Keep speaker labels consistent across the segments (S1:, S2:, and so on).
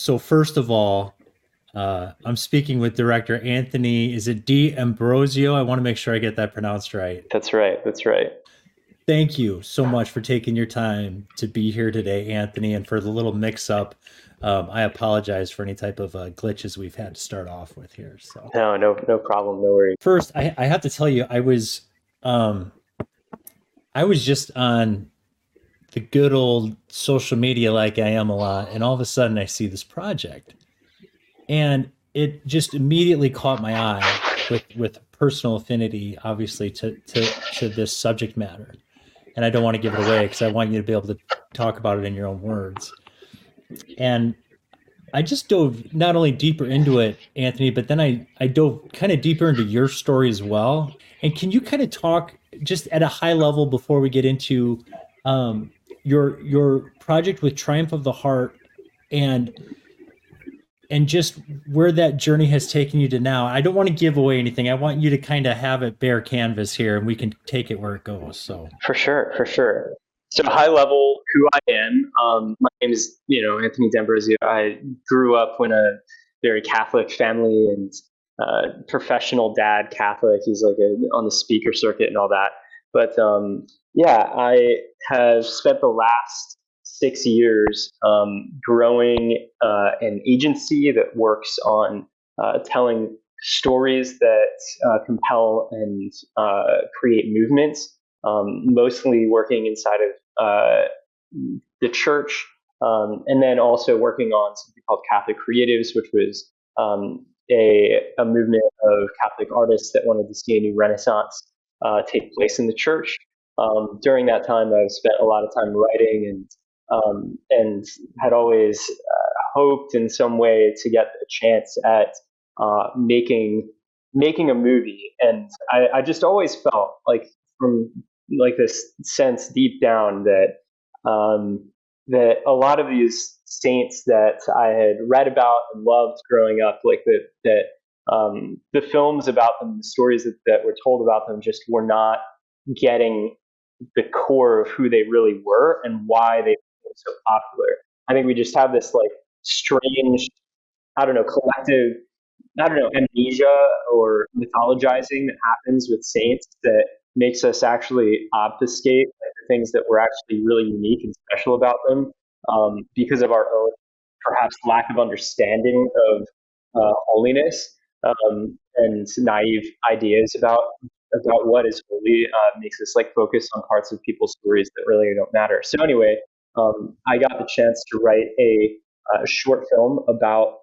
S1: so first of all, uh, I'm speaking with director Anthony. Is it D'Ambrosio? I want to make sure I get that pronounced right.
S2: That's right. That's right.
S1: Thank you so much for taking your time to be here today, Anthony, and for the little mix up. Um, I apologize for any type of uh, glitches we've had to start off with here. So
S2: no, no, no problem. No worries.
S1: First, I, I have to tell you, I was, um, I was just on the good old social media like I am a lot, and all of a sudden I see this project, and it just immediately caught my eye with with personal affinity, obviously to to to this subject matter, and I don't want to give it away because I want you to be able to talk about it in your own words, and. I just dove not only deeper into it, Anthony, but then I, I dove kind of deeper into your story as well. And can you kind of talk just at a high level before we get into um, your your project with Triumph of the Heart and and just where that journey has taken you to now. I don't want to give away anything. I want you to kind of have it bare canvas here and we can take it where it goes. So
S2: For sure, for sure. So high level who I am. Um, my name is, you know, Anthony D'Ambrosio. I grew up in a very Catholic family and uh, professional dad Catholic. He's like a, on the speaker circuit and all that. But um, yeah, I have spent the last six years um, growing uh, an agency that works on uh, telling stories that uh, compel and uh, create movements, um, mostly working inside of uh, the church, um, and then also working on something called Catholic Creatives, which was um, a, a movement of Catholic artists that wanted to see a new renaissance uh, take place in the church. Um, during that time, I've spent a lot of time writing and um, and had always uh, hoped in some way to get a chance at uh, making making a movie. And I, I, just always felt like from like this sense deep down that um, that a lot of these saints that I had read about and loved growing up, like that that um, the films about them, the stories that, that were told about them, just were not getting the core of who they really were and why they became so popular. I think we just have this like strange, I don't know, collective, I don't know, amnesia or mythologizing that happens with saints that makes us actually obfuscate like, the things that were actually really unique and special about them um, because of our own perhaps lack of understanding of uh, holiness um, and naive ideas about about what is holy uh, makes us like focus on parts of people's stories that really don't matter. So anyway, um, I got the chance to write a, a short film about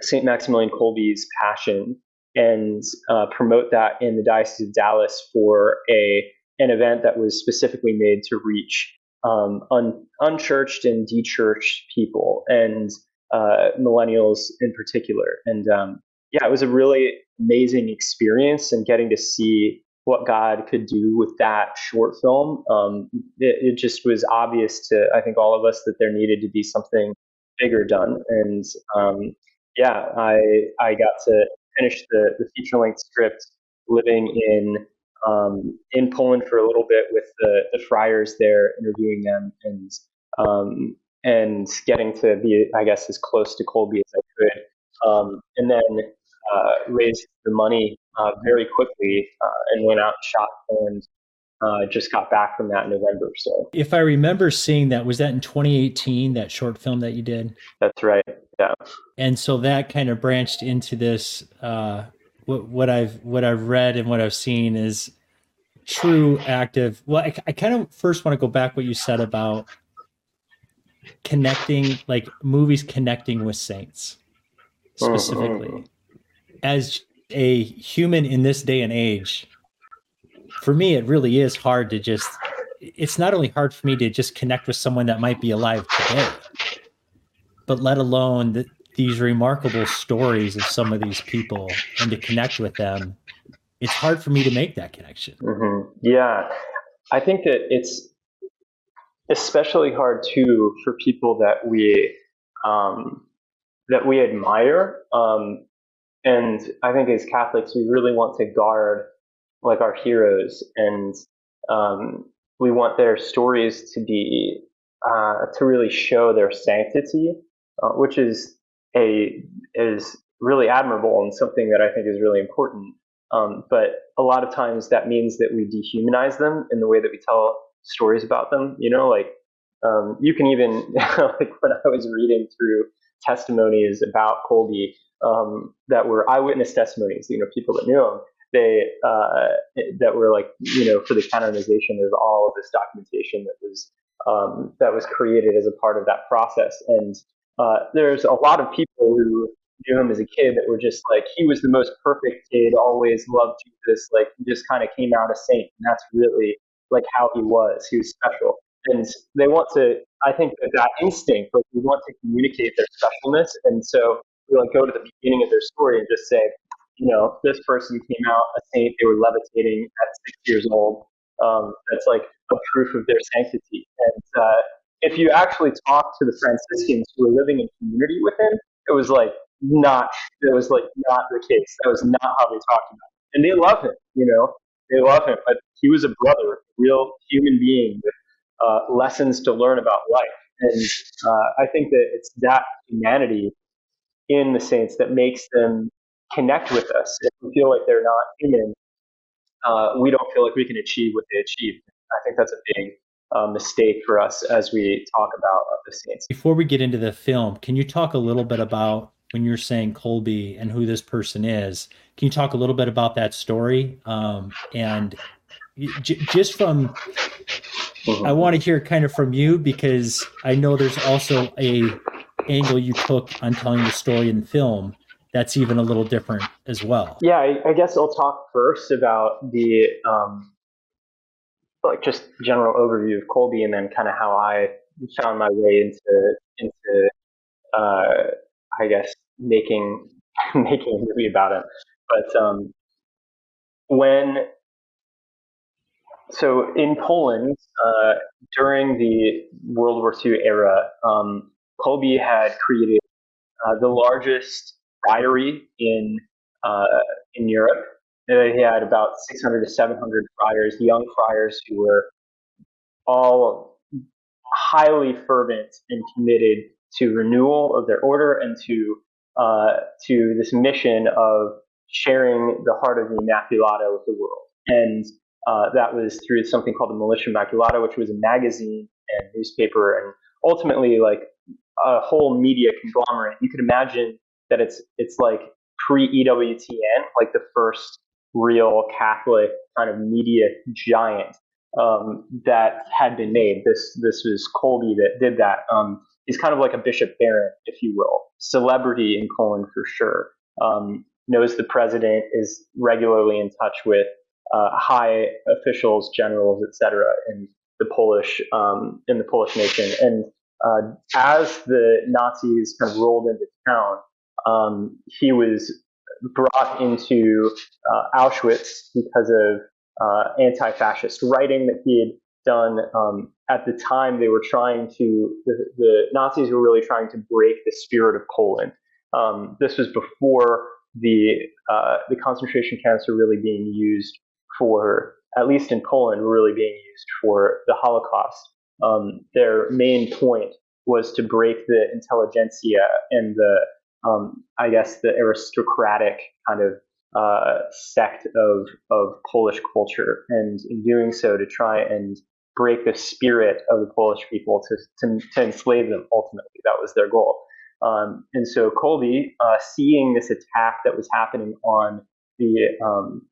S2: Saint Maximilian Kolbe's passion and uh, promote that in the Diocese of Dallas for a an event that was specifically made to reach um, un, unchurched and dechurched people and uh, millennials in particular. And um, yeah, it was a really amazing experience and getting to see what God could do with that short film. Um, it, it, just was obvious to, I think, all of us that there needed to be something bigger done. And um, yeah, I I got to finish the, the feature length script living in um, in Poland for a little bit with the, the friars there, interviewing them and um, and getting to be, I guess, as close to Kolbe as I could. Um, and then uh, raised the money uh, very quickly uh, and went out and shot and uh, just got back from that in November. So,
S1: if I remember seeing that, was that in 2018? That short film that you did.
S2: That's right. Yeah.
S1: And so that kind of branched into this. Uh, what, what I've what I've read and what I've seen is true active. Well, I, I kind of first want to go back what you said about connecting, like movies connecting with saints specifically. Mm-hmm as a human in this day and age, for me, it really is hard to just, it's not only hard for me to just connect with someone that might be alive today, but let alone the, these remarkable stories of some of these people and to connect with them. It's hard for me to make that connection.
S2: Mm-hmm. Yeah. I think that it's especially hard too for people that we, um, that we admire um, and I think as Catholics, we really want to guard like our heroes, and um, we want their stories to be uh, to really show their sanctity uh, which is a is really admirable and something that I think is really important. Um, but a lot of times that means that we dehumanize them in the way that we tell stories about them. You know, like um, you can even like when I was reading through testimonies about Kolbe um, that were eyewitness testimonies, you know, people that knew him, they uh, that were like, you know, for the canonization of all of this documentation that was um, that was created as a part of that process. And uh, there's a lot of people who knew him as a kid that were just like he was the most perfect kid, always loved Jesus, like he just kind of came out a saint, and that's really like how he was. He was special and they want to. I think that that instinct, like we want to communicate their specialness, and so we like go to the beginning of their story and just say, you know, this person came out a saint. They were levitating at six years old. Um, that's like a proof of their sanctity. And uh, if you actually talk to the Franciscans who were living in community with him, it was like not. It was like not the case. That was not how they talked about him. And they love him. You know, they love him. But he was a brother, a real human being with uh, lessons to learn about life. And uh, I think that it's that humanity in the saints that makes them connect with us. If we feel like they're not human, uh, we don't feel like we can achieve what they achieved. I think that's a big uh, mistake for us as we talk about the saints.
S1: Before we get into the film, can you talk a little bit about when you're saying Kolbe and who this person is? Can you talk a little bit about that story um, and j- just from I want to hear kind of from you because I know there's also a angle you took on telling the story in film that's even a little different as well.
S2: Yeah, I, I guess I'll talk first about the um, like just general overview of Kolbe, and then kind of how I found my way into into uh, I guess making making a movie about him. But um, when so in Poland, uh, during the World War II era, um, Kolbe had created uh, the largest friary in uh, in Europe. he had about 600 to 700 friars, young friars who were all highly fervent and committed to renewal of their order and to uh, to this mission of sharing the heart of the Immaculata with the world. And uh, that was through something called the Militia Immaculata, which was a magazine and newspaper, and ultimately like a whole media conglomerate. You could imagine that it's it's like pre EWTN, like the first real Catholic kind of media giant um, that had been made. This this was Kolbe that did that. Um, he's kind of like a Bishop Barron, if you will, celebrity in Poland for sure. Um, knows the president, is regularly in touch with uh, high officials, generals, etc., in the Polish um, in the Polish nation. And uh, as the Nazis kind of rolled into town, um, he was brought into uh, Auschwitz because of uh, anti-fascist writing that he had done. Um, at the time, they were trying to the, the, Nazis were really trying to break the spirit of Poland. Um, this was before the uh, the concentration camps were really being used for, at least in Poland, were really being used for the Holocaust. Um, their main point was to break the intelligentsia and the, um, I guess, the aristocratic kind of uh, sect of of Polish culture, and in doing so, to try and break the spirit of the Polish people to to, to enslave them. Ultimately, that was their goal. Um, and so Kolbe, uh, seeing this attack that was happening on the um,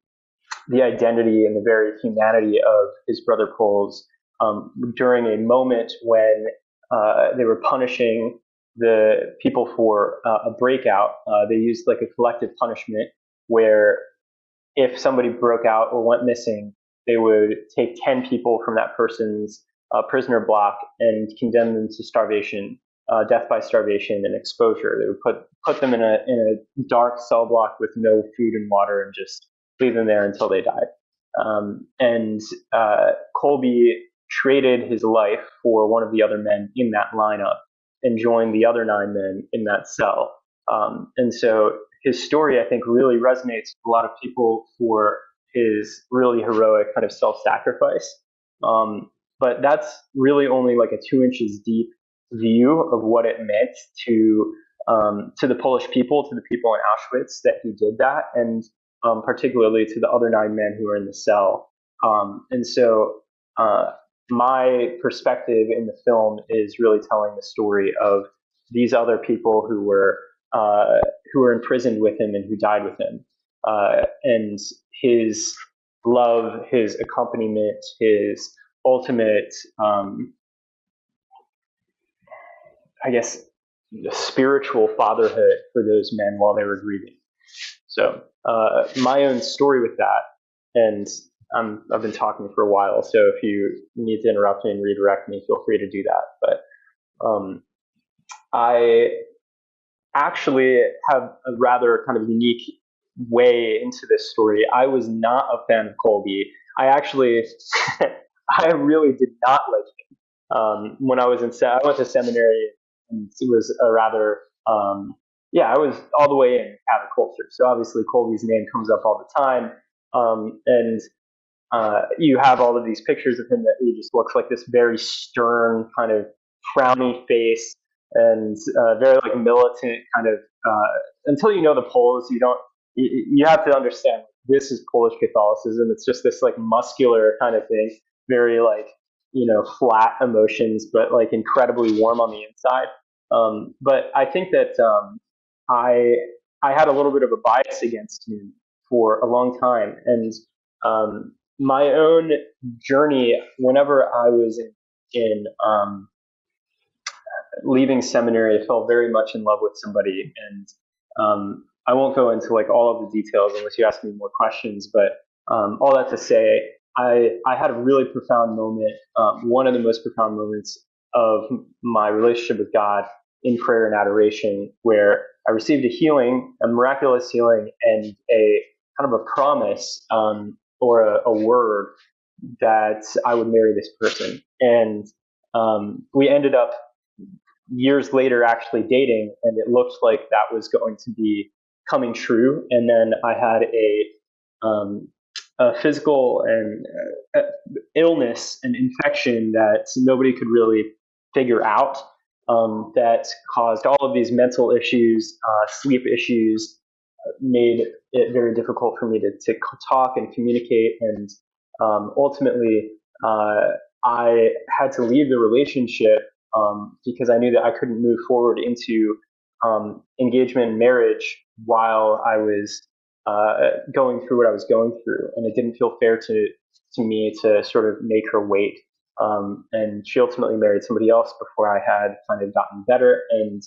S2: the identity and the very humanity of his brother Poles um, during a moment when uh, they were punishing the people for uh, a breakout. Uh, they used like a collective punishment where if somebody broke out or went missing, they would take 10 people from that person's uh, prisoner block and condemn them to starvation, uh, death by starvation and exposure. They would put, put them in a, in a dark cell block with no food and water and just leave them there until they died. Um, and uh, Kolbe traded his life for one of the other men in that lineup and joined the other nine men in that cell. Um, and so his story, I think, really resonates with a lot of people for his really heroic kind of self sacrifice. Um, but that's really only like a two inches deep view of what it meant to um, to the Polish people, to the people in Auschwitz, that he did that, and um, particularly to the other nine men who were in the cell. Um, and so, uh, my perspective in the film is really telling the story of these other people who were uh, who were imprisoned with him and who died with him, uh, and his love, his accompaniment, his ultimate, um, I guess, spiritual fatherhood for those men while they were grieving. So uh, my own story with that, and I'm, I've been talking for a while, so if you need to interrupt me and redirect me, feel free to do that. But um, I actually have a rather kind of unique way into this story. I was not a fan of Kolbe. I actually, I really did not like him. Um, when I was in, I went to seminary, and it was a rather, um, yeah, I was all the way in Catholic culture. So obviously Kolbe's name comes up all the time, um, and uh, you have all of these pictures of him that he just looks like this very stern, kind of frowny face, and uh, very like militant kind of. Uh, until you know the Poles, you don't. You, you have to understand this is Polish Catholicism. It's just this like muscular kind of thing, very like you know flat emotions, but like incredibly warm on the inside. Um, but I think that um, I I had a little bit of a bias against him for a long time, and um, my own journey, whenever I was in, in um, leaving seminary, I fell very much in love with somebody, and um, I won't go into like all of the details unless you ask me more questions. But um, all that to say, I I had a really profound moment, um, one of the most profound moments of my relationship with God in prayer and adoration, where I received a healing, a miraculous healing, and a kind of a promise um, or a, a word that I would marry this person. And um, we ended up years later actually dating, and it looked like that was going to be coming true. And then I had a, um, a physical and uh, illness, an infection that nobody could really figure out. Um, that caused all of these mental issues, uh, sleep issues, made it very difficult for me to, to talk and communicate. And um, ultimately, uh, I had to leave the relationship um, because I knew that I couldn't move forward into um, engagement and marriage while I was uh, going through what I was going through. And it didn't feel fair to, to me to sort of make her wait. Um, and she ultimately married somebody else before I had kind of gotten better. And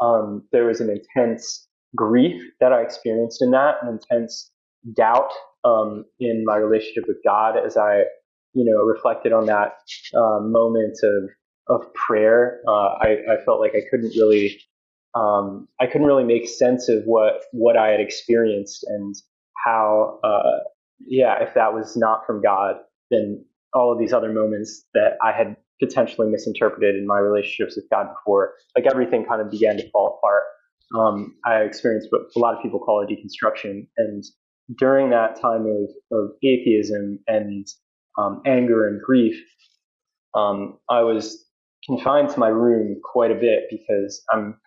S2: um, there was an intense grief that I experienced in that, an intense doubt um, in my relationship with God as I, you know, reflected on that uh, moment of of prayer. Uh, I, I, felt like I couldn't really, um, I couldn't really make sense of what what I had experienced and how, uh, yeah, if that was not from God, then all of these other moments that I had potentially misinterpreted in my relationships with God before, like everything kind of began to fall apart um, I experienced what a lot of people call a deconstruction. And during that time of, of atheism and um, anger and grief, um, I was confined to my room quite a bit because I'm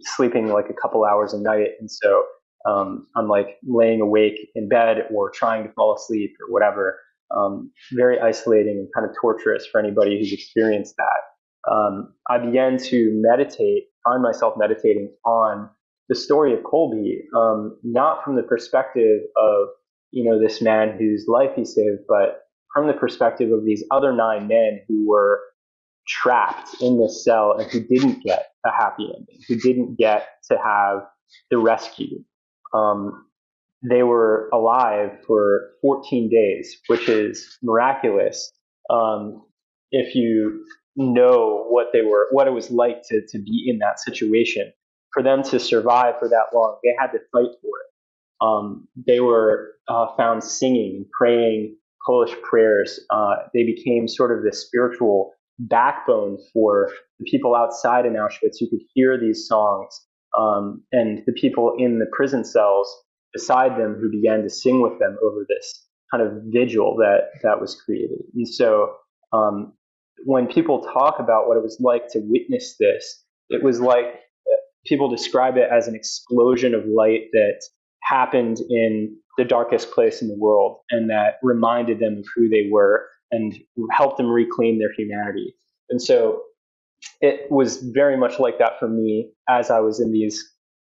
S2: sleeping like a couple hours a night. And so um, I'm like laying awake in bed or trying to fall asleep or whatever. Um, very isolating and kind of torturous for anybody who's experienced that. Um, I began to meditate find myself meditating on the story of Kolbe, um, not from the perspective of you know this man whose life he saved, but from the perspective of these other nine men who were trapped in this cell and who didn't get a happy ending, who didn't get to have the rescue. Um, they were alive for 14 days, which is miraculous. Um, if you know what they were, what it was like to, to be in that situation. For them to survive for that long, they had to fight for it. Um, they were uh, found singing, and praying Polish prayers. Uh, they became sort of the spiritual backbone for the people outside in Auschwitz who could hear these songs, um, and the people in the prison cells beside them who began to sing with them over this kind of vigil that that was created. And so um, when people talk about what it was like to witness this, it was like people describe it as an explosion of light that happened in the darkest place in the world and that reminded them of who they were and helped them reclaim their humanity. And so it was very much like that for me as I was in these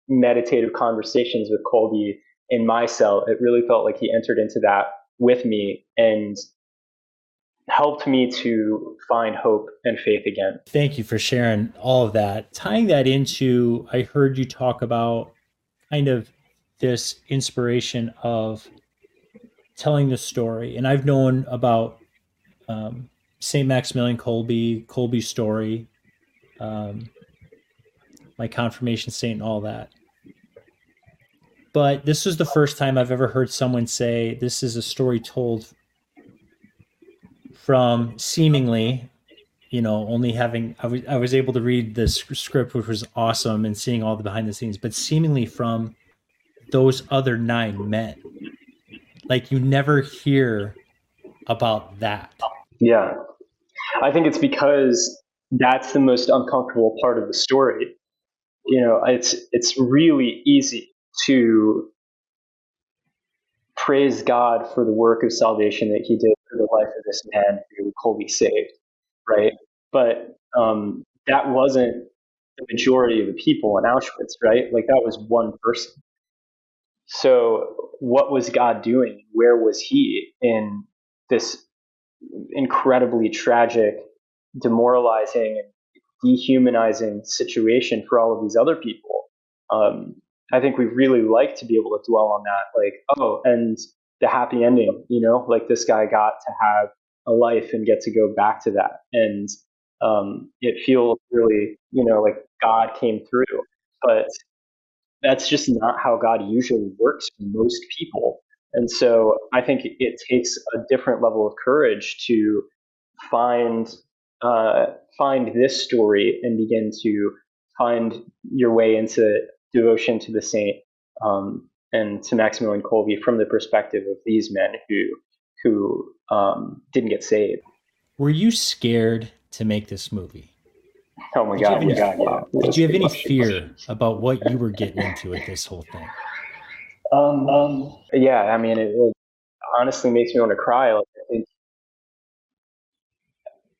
S2: meditative conversations with Kolbe in my cell. It really felt like he entered into that with me and helped me to find hope and faith again.
S1: Thank you for sharing all of that. Tying that into, I heard you talk about kind of this inspiration of telling the story. And I've known about um, St. Maximilian Kolbe, Kolbe's story, um, my confirmation saint, and all that. But this was the first time I've ever heard someone say this is a story told from seemingly, you know, only having I was I was able to read the script, which was awesome, and seeing all the behind the scenes, but seemingly from those other nine men. Like you never hear about that.
S2: Yeah. I think it's because that's the most uncomfortable part of the story. You know, it's it's really easy to praise God for the work of salvation that He did for the life of this man who Kolbe saved, right? But um, that wasn't the majority of the people in Auschwitz, right? Like that was one person. So, what was God doing? Where was He in this incredibly tragic, demoralizing, and dehumanizing situation for all of these other people? Um, I think we really like to be able to dwell on that, like, oh, and the happy ending, you know, like this guy got to have a life and get to go back to that. And um, it feels really, you know, like God came through. But that's just not how God usually works for most people. And so I think it takes a different level of courage to find uh, find this story and begin to find your way into devotion to the saint um, and to Maximilian Kolbe from the perspective of these men who who um, didn't get saved.
S1: Were you scared to make this movie?
S2: Oh my god! Any, god yeah.
S1: Did you have any fear about what you were getting into with this whole thing?
S2: Um, um yeah, I mean, it, it, honestly makes me want to cry. Like,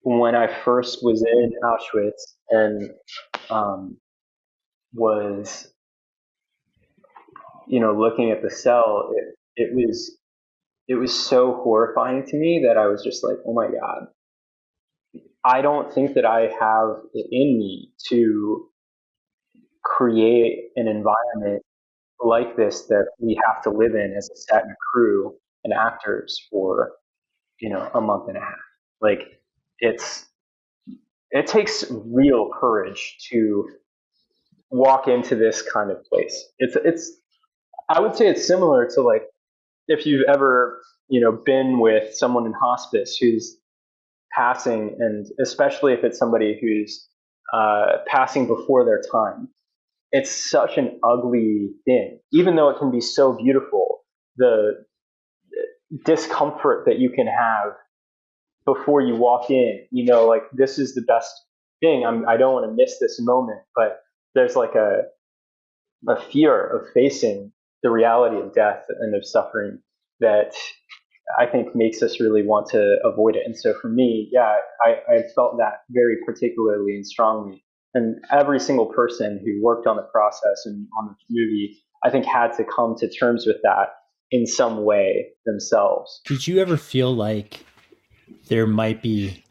S2: when I first was in Auschwitz and um, was, you know, looking at the cell, it, it was it was so horrifying to me that I was just like, oh my god, I don't think that I have it in me to create an environment like this that we have to live in as a set and crew and actors for you know a month and a half. Like it's it takes real courage to walk into this kind of place. It's it's i would say it's similar to like if you've ever you know been with someone in hospice who's passing, and especially if it's somebody who's uh, passing before their time. It's such an ugly thing, even though it can be so beautiful. The discomfort that you can have before you walk in, you know, like this is the best thing. I'm, I don't want to miss this moment, but there's like a a fear of facing the reality of death and of suffering that I think makes us really want to avoid it. And so for me, yeah, I, I felt that very particularly and strongly. And every single person who worked on the process and on the movie, I think had to come to terms with that in some way themselves.
S1: Did you ever feel like there might be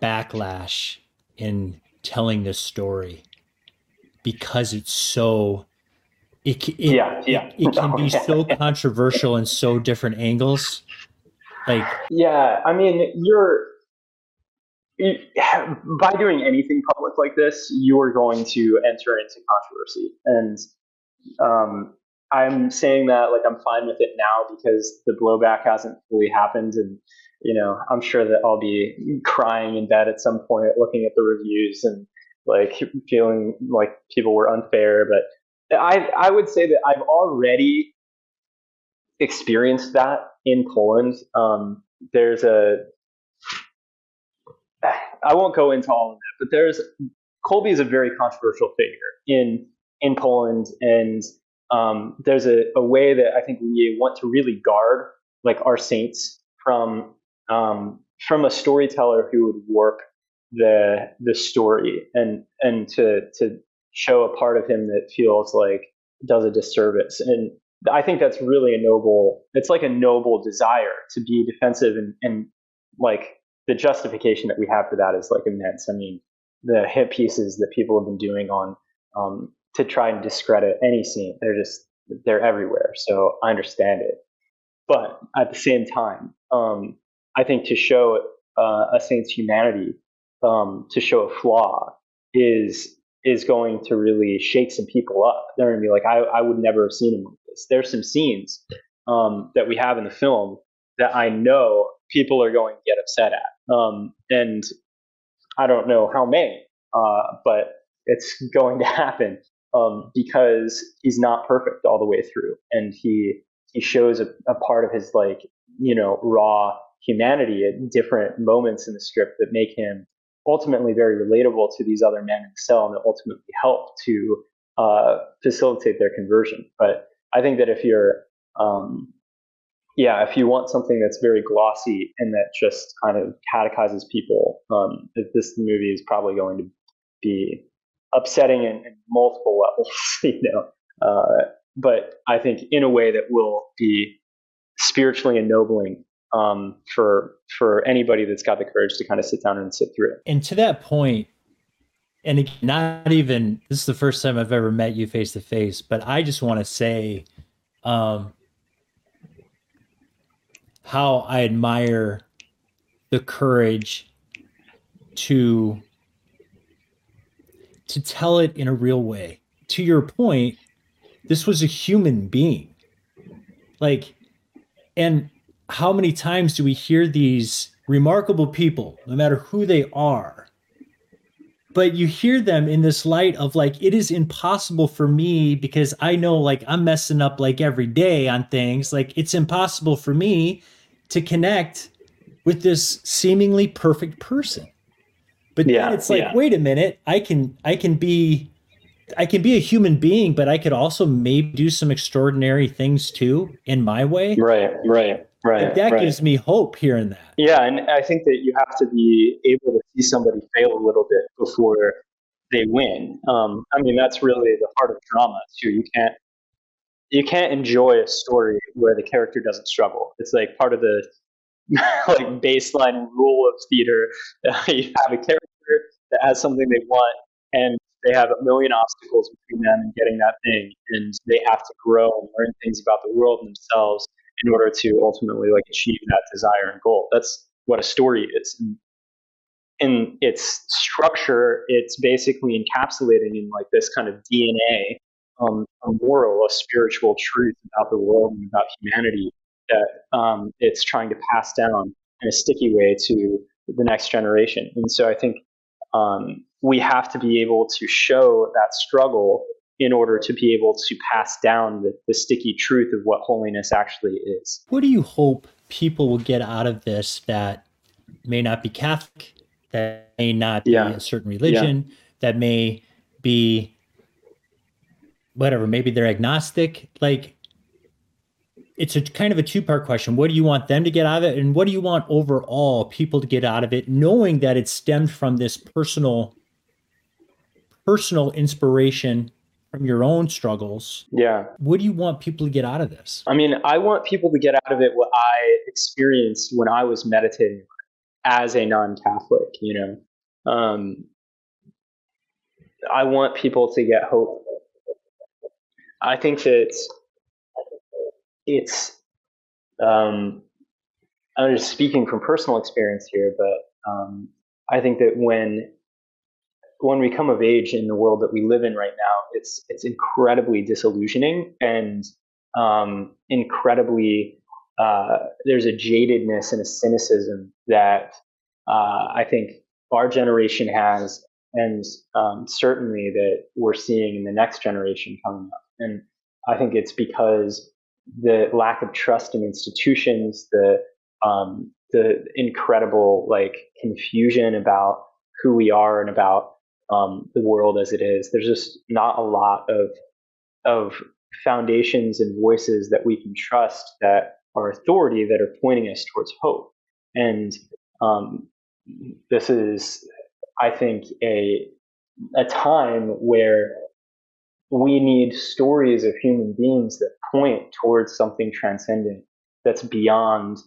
S1: backlash in telling this story because it's so it, it
S2: yeah yeah
S1: it, it can be so controversial in so different angles like,
S2: yeah, I mean, you're by doing anything public like this, you are going to enter into controversy. And um, I'm saying that like I'm fine with it now because the blowback hasn't fully happened, and you know I'm sure that I'll be crying in bed at some point, looking at the reviews and like feeling like people were unfair. But I I would say that I've already experienced that in Poland. Um, there's a I won't go into all of that, but there's Kolbe is a very controversial figure in in Poland, and um, there's a, a way that I think we want to really guard like our saints from um, from a storyteller who would warp the the story and and to to show a part of him that feels like does a disservice and I think that's really a noble it's like a noble desire to be defensive and, and like the justification that we have for that is like immense. I mean, the hit pieces that people have been doing on um, to try and discredit any scene, they're just they're everywhere. So I understand it, but at the same time, um, I think to show uh, a saint's humanity, um, to show a flaw, is is going to really shake some people up. They're going to be like, I, I would never have seen him like this. There's some scenes um, that we have in the film that I know people are going to get upset at. Um, and I don't know how many, uh, but it's going to happen um, because he's not perfect all the way through, and he he shows a, a part of his like you know raw humanity at different moments in the script that make him ultimately very relatable to these other men in the cell and that ultimately help to uh, facilitate their conversion. But I think that if you're um, yeah, if you want something that's very glossy and that just kind of catechizes people, um, this movie is probably going to be upsetting in, in multiple levels, you know. Uh, but I think in a way that will be spiritually ennobling um, for for anybody that's got the courage to kind of sit down and sit through it.
S1: And to that point, and not even this is the first time I've ever met you face to face, but I just want to say, um, how I admire the courage to to tell it in a real way. To your point, this was a human being. Like and how many times do we hear these remarkable people, no matter who they are, but you hear them in this light of like it is impossible for me because I know like I'm messing up like every day on things. Like it's impossible for me to connect with this seemingly perfect person. But yeah, then it's like, yeah. wait a minute, I can I can be I can be a human being, but I could also maybe do some extraordinary things too in my way.
S2: Right, right, right.
S1: That
S2: right.
S1: gives me hope hearing that.
S2: Yeah, and I think that you have to be able to see somebody fail a little bit before they win. Um, I mean, that's really the heart of drama too. You can't you can't enjoy a story where the character doesn't struggle. It's like part of the like baseline rule of theater. you have a character that has something they want, and they have a million obstacles between them and getting that thing, and they have to grow and learn things about the world and themselves in order to ultimately like achieve that desire and goal. That's what a story is. And in its structure, it's basically encapsulating in like this kind of DNA um, a moral, a spiritual truth about the world and about humanity that um, it's trying to pass down in a sticky way to the next generation. And so I think um, we have to be able to show that struggle in order to be able to pass down the, the sticky truth of what holiness actually is.
S1: What do you hope people will get out of this that may not be Catholic, that may not be yeah. a certain religion, yeah. that may be whatever, maybe they're agnostic. Like it's a kind of a two part question. What do you want them to get out of it? And what do you want overall people to get out of it, knowing that it stemmed from this personal, personal inspiration from your own struggles.
S2: Yeah.
S1: What do you want people to get out of this?
S2: I mean, I want people to get out of it what I experienced when I was meditating as a non Catholic, you know. Um, I want people to get hope I think that it's, um, I'm just speaking from personal experience here, but um, I think that when when we come of age in the world that we live in right now, it's it's incredibly disillusioning and um, incredibly uh, there's a jadedness and a cynicism that uh, I think our generation has, and um, certainly that we're seeing in the next generation coming up. And I think it's because the lack of trust in institutions, the um, the incredible like confusion about who we are and about um, the world as it is. There's just not a lot of of foundations and voices that we can trust that are authority that are pointing us towards hope. And um, this is, I think, a a time where we need stories of human beings that point towards something transcendent that's beyond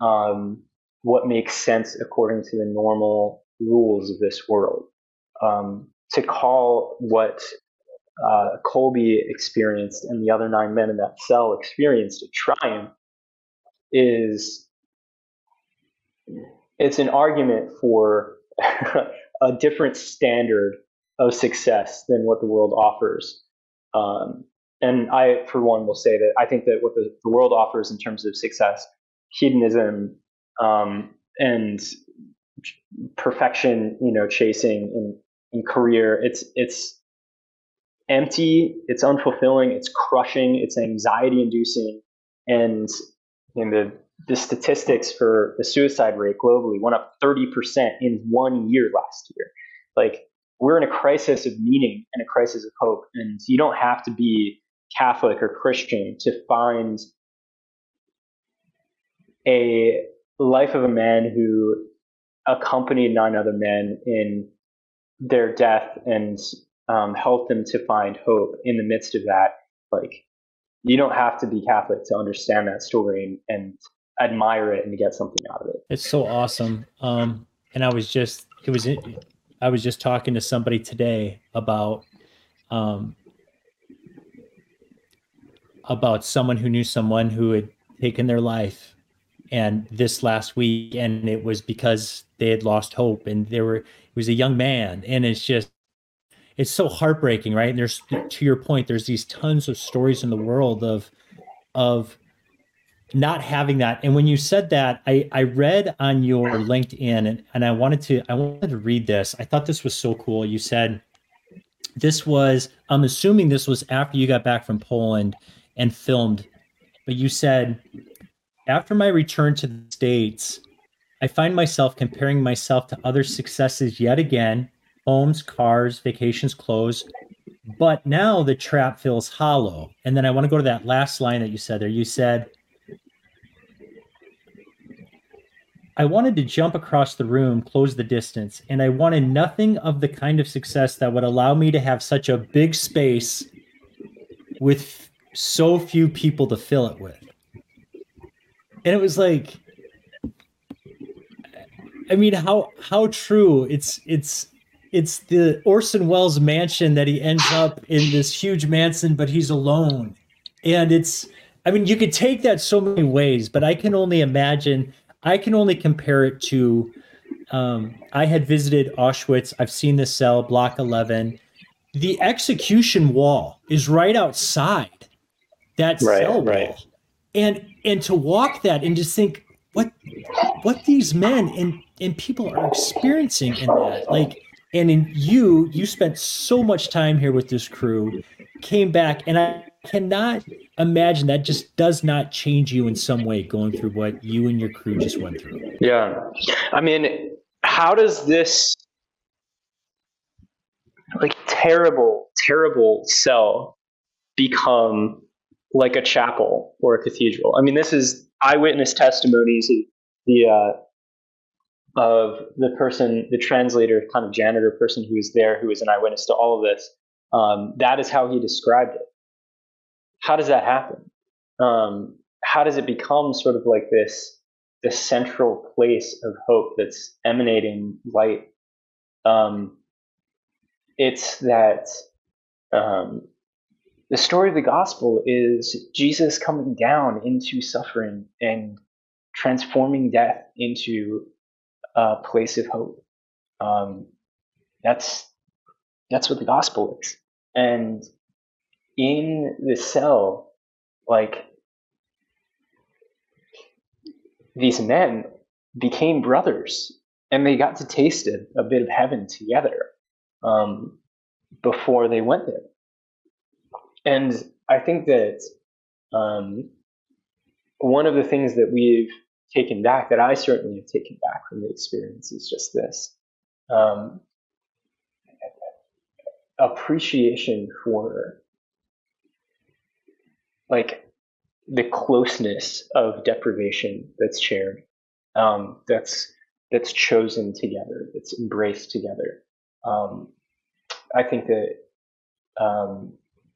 S2: um, what makes sense according to the normal rules of this world. Um, to call what uh, Kolbe experienced and the other nine men in that cell experienced a triumph is it's an argument for a different standard of success than what the world offers. Um, and I, for one, will say that I think that what the, the world offers in terms of success, hedonism, um, and perfection, you know, chasing in, in career, it's it's empty, it's unfulfilling, it's crushing, it's anxiety inducing, and in the the statistics for the suicide rate globally went up 30% in one year last year. Like we're in a crisis of meaning and a crisis of hope. And you don't have to be Catholic or Christian to find a life of a man who accompanied nine other men in their death and um, helped them to find hope in the midst of that. Like, you don't have to be Catholic to understand that story and, and admire it and get something out of it.
S1: It's so awesome. Um, and I was just, it was I was just talking to somebody today about um, about someone who knew someone who had taken their life and this last week and it was because they had lost hope and they were was a young man and it's just it's so heartbreaking right and there's to your point there's these tons of stories in the world of of not having that. And when you said that, I, I read on your LinkedIn and, and I wanted to I wanted to read this. I thought this was so cool. You said this was I'm assuming this was after you got back from Poland and filmed, but you said after my return to the States, I find myself comparing myself to other successes yet again, homes, cars, vacations, clothes. But now the trap feels hollow. And then I want to go to that last line that you said there. You said, I wanted to jump across the room, close the distance, and I wanted nothing of the kind of success that would allow me to have such a big space with so few people to fill it with. And it was like I mean how how true it's it's it's the Orson Welles mansion that he ends up in this huge mansion but he's alone. And it's I mean you could take that so many ways, but I can only imagine I can only compare it to um, I had visited Auschwitz. I've seen the cell, Block 11. The execution wall is right outside that right, cell wall. Right. And and to walk that and just think what what these men and and people are experiencing in that. Like and in you, you spent so much time here with this crew, came back, and I cannot imagine that just does not change you in some way going through what you and your crew just went through.
S2: Yeah. I mean, how does this like terrible, terrible cell become like a chapel or a cathedral? I mean, this is eyewitness testimonies of the uh, of the person, the translator, kind of janitor person who was there, who was an eyewitness to all of this. Um, that is how he described it how does that happen? Um, how does it become sort of like this the central place of hope that's emanating light? Um, it's that um, the story of the gospel is Jesus coming down into suffering and transforming death into a place of hope. Um, that's that's what the gospel is, and in the cell, like these men became brothers and they got to taste a, a bit of heaven together um, before they went there. And I think that um, one of the things that we've taken back, that I certainly have taken back from the experience, is just this um, appreciation for like the closeness of deprivation that's shared, um, that's that's chosen together, that's embraced together. Um, I think that um,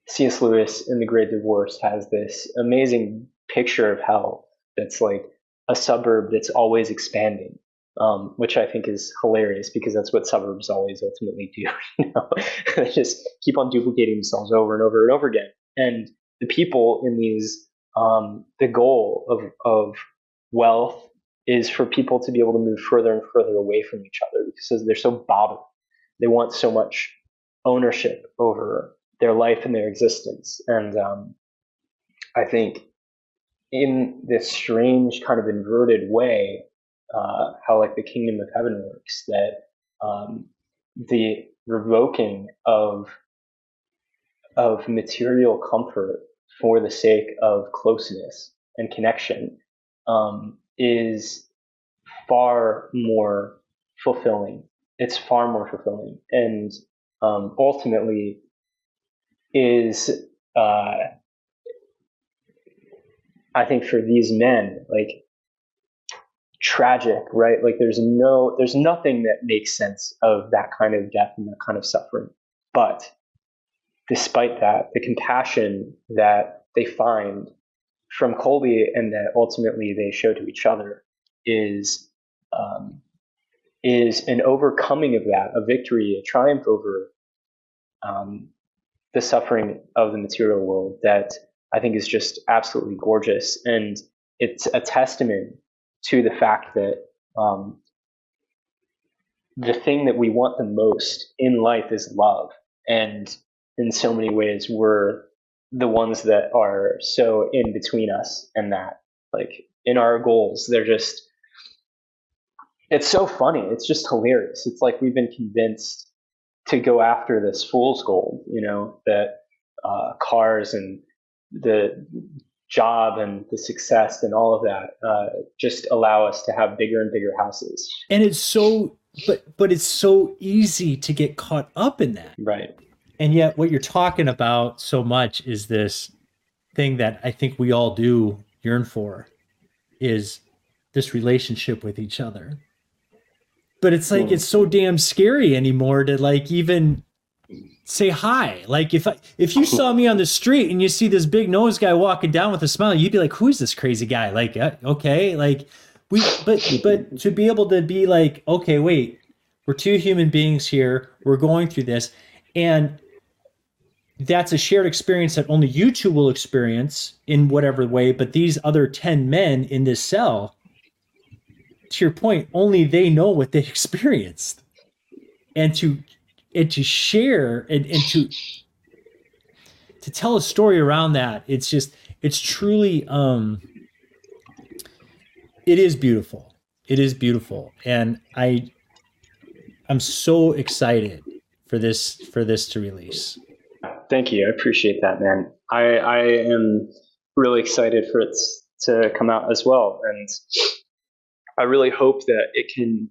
S2: C.S. Lewis in The Great Divorce has this amazing picture of hell that's like a suburb that's always expanding, um, which I think is hilarious because that's what suburbs always ultimately do. You know? they just keep on duplicating themselves over and over and over again. And the people in these, um, the goal of, of wealth is for people to be able to move further and further away from each other because they're so bothered. They want so much ownership over their life and their existence. And um, I think in this strange kind of inverted way, uh, how like the kingdom of heaven works, that um, the revoking of of material comfort for the sake of closeness and connection um, is far more fulfilling. It's far more fulfilling, and um, ultimately is uh, I think for these men like tragic, right? Like there's no there's nothing that makes sense of that kind of death and that kind of suffering. But despite that, the compassion that they find from Kolbe and that ultimately they show to each other is um, is an overcoming of that, a victory, a triumph over um, the suffering of the material world that I think is just absolutely gorgeous. And it's a testament to the fact that um, the thing that we want the most in life is love. And in so many ways, we're the ones that are so in between us and that. Like in our goals, they're just, it's so funny. It's just hilarious. It's like we've been convinced to go after this fool's gold, you know, that uh, cars and the job and the success and all of that uh, just allow us to have bigger and bigger houses.
S1: And it's so, but but it's so easy to get caught up in that,
S2: right?
S1: And yet, what you're talking about so much is this thing that I think we all do yearn for, is this relationship with each other but it's like it's so damn scary anymore to like even say hi. Like if I, if you saw me on the street and you see this big nose guy walking down with a smile, you'd be like, "Who's this crazy guy?" Like, uh, okay, like we, but but to be able to be like, okay, wait, we're two human beings here. We're going through this, and that's a shared experience that only you two will experience in whatever way. But these other ten men in this cell to your point, only they know what they experienced. And to and to share and, and to to tell a story around that, it's just it's truly um it is beautiful. It is beautiful. And I I'm so excited for this for this to release.
S2: Thank you. I appreciate that, man. I I am really excited for it to come out as well. And I really hope that it can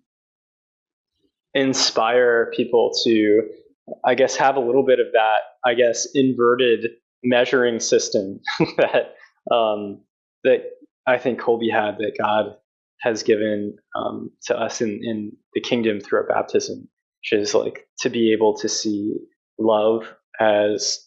S2: inspire people to, I guess, have a little bit of that, I guess, inverted measuring system that um, that I think Kolbe had that God has given um, to us in, in the kingdom through our baptism, which is like to be able to see love as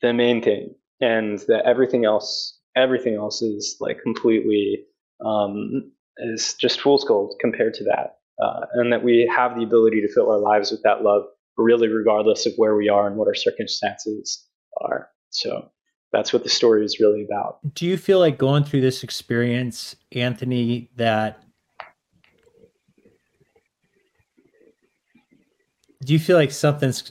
S2: the main thing, and that everything else, everything else is like completely um, is just fool's gold compared to that. Uh, and that we have the ability to fill our lives with that love, really, regardless of where we are and what our circumstances are. So that's what the story is really about.
S1: Do you feel like going through this experience, Anthony, that do you feel like something's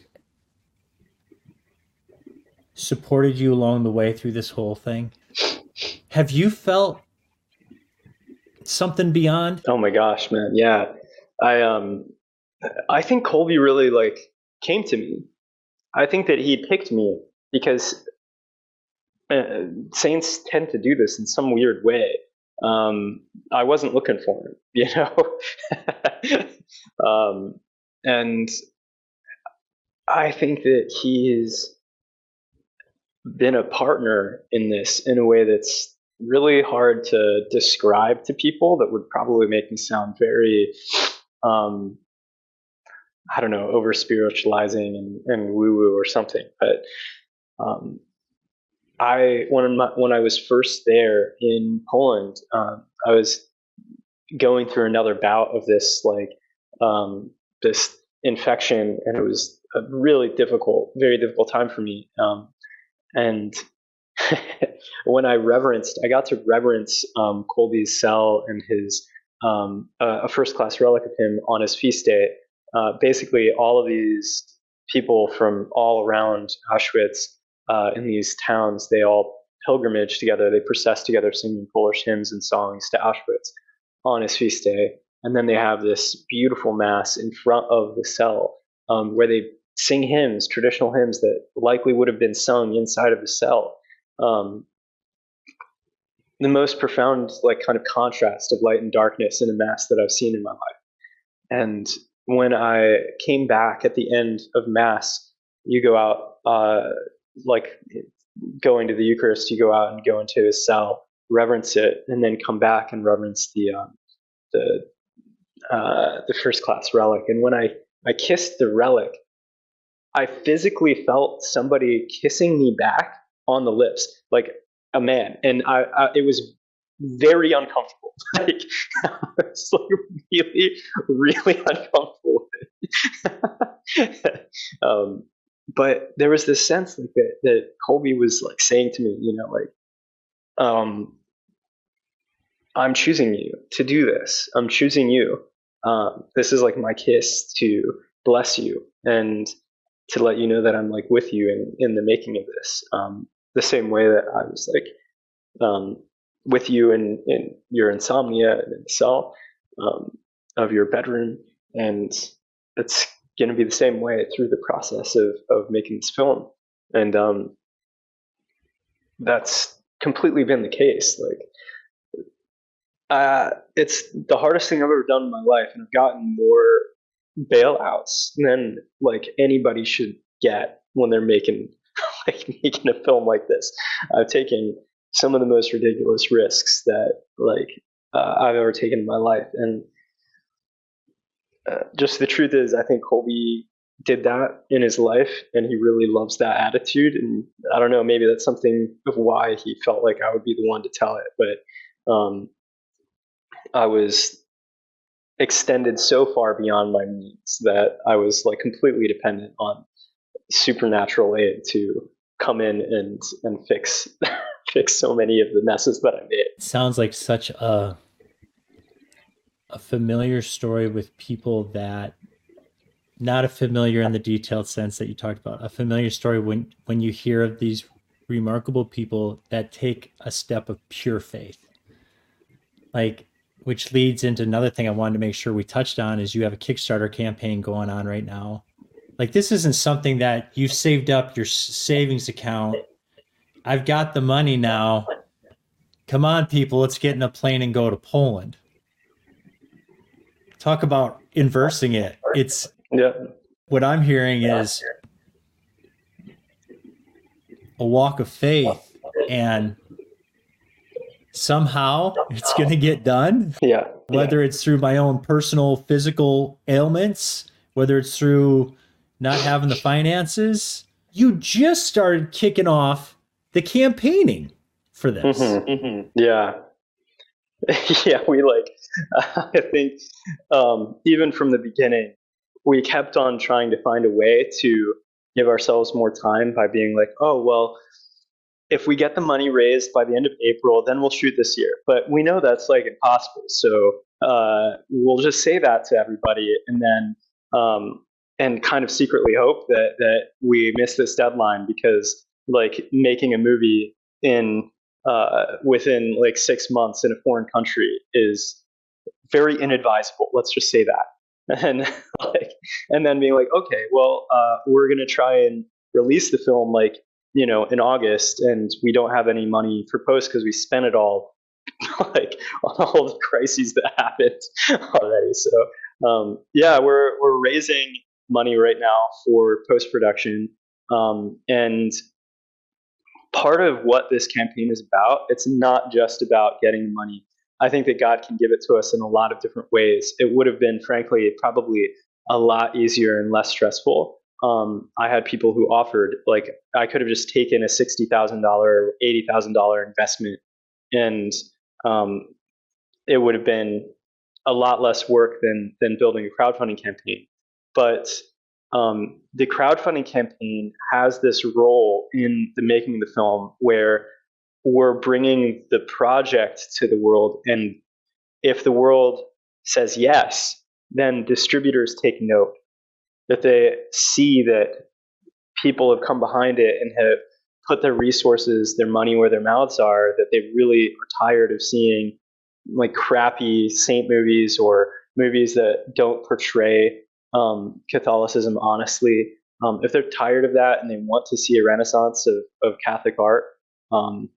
S1: supported you along the way through this whole thing? Have you felt something beyond?
S2: Oh my gosh, man. Yeah. I um I think Kolbe really like came to me. I think that he picked me because uh, saints tend to do this in some weird way. Um, I wasn't looking for him, you know. um, and I think that he's been a partner in this in a way that's really hard to describe to people that would probably make me sound very um, I don't know, over spiritualizing and, and woo woo or something. But um, I when my, when I was first there in Poland, um, I was going through another bout of this like um, this infection, and it was a really difficult, very difficult time for me. Um, and when I reverenced, I got to reverence um, Kolbe's cell and his um, a first class relic of him on his feast day. Uh, basically, all of these people from all around Auschwitz uh, in these towns, they all pilgrimage together, they process together, singing Polish hymns and songs to Auschwitz on his feast day. And then they have this beautiful mass in front of the cell um, where they sing hymns, traditional hymns that likely would have been sung inside of the cell. Um, the most profound, like, kind of contrast of light and darkness in a mass that I've seen in my life. And when I came back at the end of mass, you go out, uh, like going to the Eucharist, you go out and go into his cell, reverence it, and then come back and reverence the um, the uh, the first class relic. And when I I kissed the relic, I physically felt somebody kissing me back on the lips, like a man, and I, I it was very uncomfortable. like it's like really, really uncomfortable. um, but there was this sense like that that Kolbe was like saying to me, you know, like, um, I'm choosing you to do this. I'm choosing you. Um, this is like my kiss to bless you and to let you know that I'm like with you in, in the making of this. Um, the same way that I was like um, with you in, in your insomnia and in the cell um, of your bedroom. And it's going to be the same way through the process of, of making this film. And um, that's completely been the case. Like, uh, it's the hardest thing I've ever done in my life, and I've gotten more bailouts than like anybody should get when they're making like making a film like this. I've taken some of the most ridiculous risks that like uh, I've ever taken in my life, and uh, just the truth is, I think Kolbe did that in his life, and he really loves that attitude. And I don't know, maybe that's something of why he felt like I would be the one to tell it. But um, I was extended so far beyond my means that I was like completely dependent on supernatural aid to come in and and fix fix so many of the messes that I made.
S1: sounds like such a a familiar story with people that not a familiar in the detailed sense that you talked about a familiar story when when you hear of these remarkable people that take a step of pure faith like which leads into another thing i wanted to make sure we touched on is you have a kickstarter campaign going on right now like this isn't something that you've saved up your savings account i've got the money now come on people let's get in a plane and go to poland talk about inversing it. It's
S2: yeah.
S1: What I'm hearing is a walk of faith, and somehow it's going to get done.
S2: Yeah.
S1: Whether
S2: yeah.
S1: it's through my own personal physical ailments, whether it's through not having the finances, you just started kicking off the campaigning for this.
S2: Mm-hmm, mm-hmm. Yeah. yeah, we like, I think um, even from the beginning, we kept on trying to find a way to give ourselves more time by being like, oh, well, if we get the money raised by the end of April, then we'll shoot this year. But we know that's like impossible. So uh, we'll just say that to everybody and then, um, and kind of secretly hope that, that we miss this deadline because like making a movie in uh, within like six months in a foreign country is very inadvisable. Let's just say that. And like, and then being like, okay, well, uh, we're gonna try and release the film like you know in August, and we don't have any money for post because we spent it all like on all the crises that happened already. So um, yeah, we're we're raising money right now for post production, um, and part of what this campaign is about, it's not just about getting money. I think that God can give it to us in a lot of different ways. It would have been, frankly, probably a lot easier and less stressful. Um, I had people who offered, like, I could have just taken a $60,000 or $80,000 investment, and um, it would have been a lot less work than than building a crowdfunding campaign. But um, the crowdfunding campaign has this role in the making of the film where we're bringing the project to the world, and if the world says yes, then distributors take note that they see that people have come behind it and have put their resources, their money where their mouths are, that they really are tired of seeing like crappy saint movies or movies that don't portray um, Catholicism honestly. Um, if they're tired of that and they want to see a renaissance of, of Catholic art, um,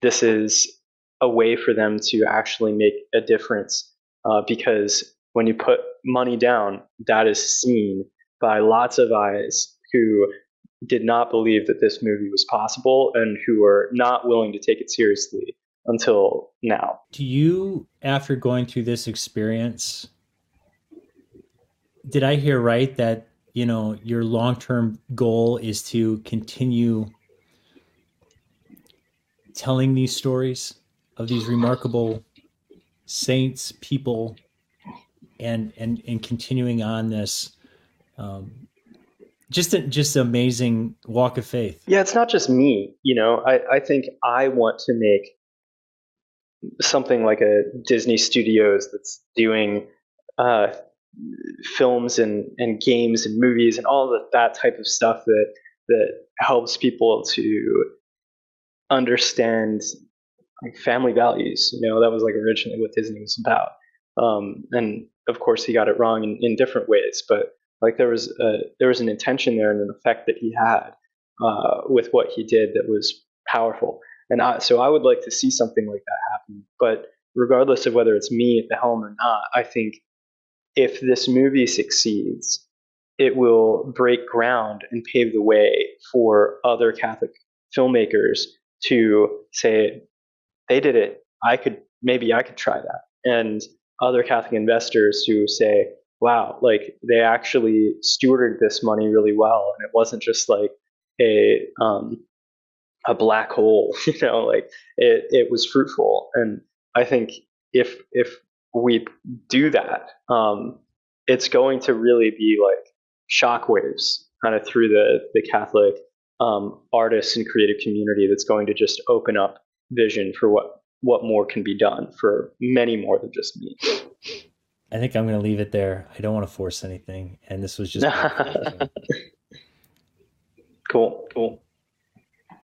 S2: this is a way for them to actually make a difference uh, because when you put money down, that is seen by lots of eyes who did not believe that this movie was possible and who were not willing to take it seriously until now.
S1: Do you, after going through this experience, did I hear right that you know your long term goal is to continue telling these stories of these remarkable saints, people, and and and continuing on this um, just a, just amazing walk of faith.
S2: Yeah, it's not just me. You know, I, I think I want to make something like a Disney Studios that's doing uh, films and, and games and movies and all of that type of stuff that that helps people to understand family values. You know, that was like originally what Disney was about. Um, and of course, he got it wrong in, in different ways, but like there was a, there was an intention there and an effect that he had uh, with what he did that was powerful. And I, so I would like to see something like that happen. But regardless of whether it's me at the helm or not, I think if this movie succeeds, it will break ground and pave the way for other Catholic filmmakers to say, they did it. I could, maybe I could try that. And other Catholic investors who say, wow, like they actually stewarded this money really well. And it wasn't just like a, um, a black hole, you know, like it, it was fruitful. And I think if, if we do that, um, it's going to really be like shockwaves kind of through the, the Catholic um, artists and creative community that's going to just open up vision for what what more can be done for many more than just me.
S1: I think I'm going to leave it there. I don't want to force anything, and this was just
S2: cool. Cool.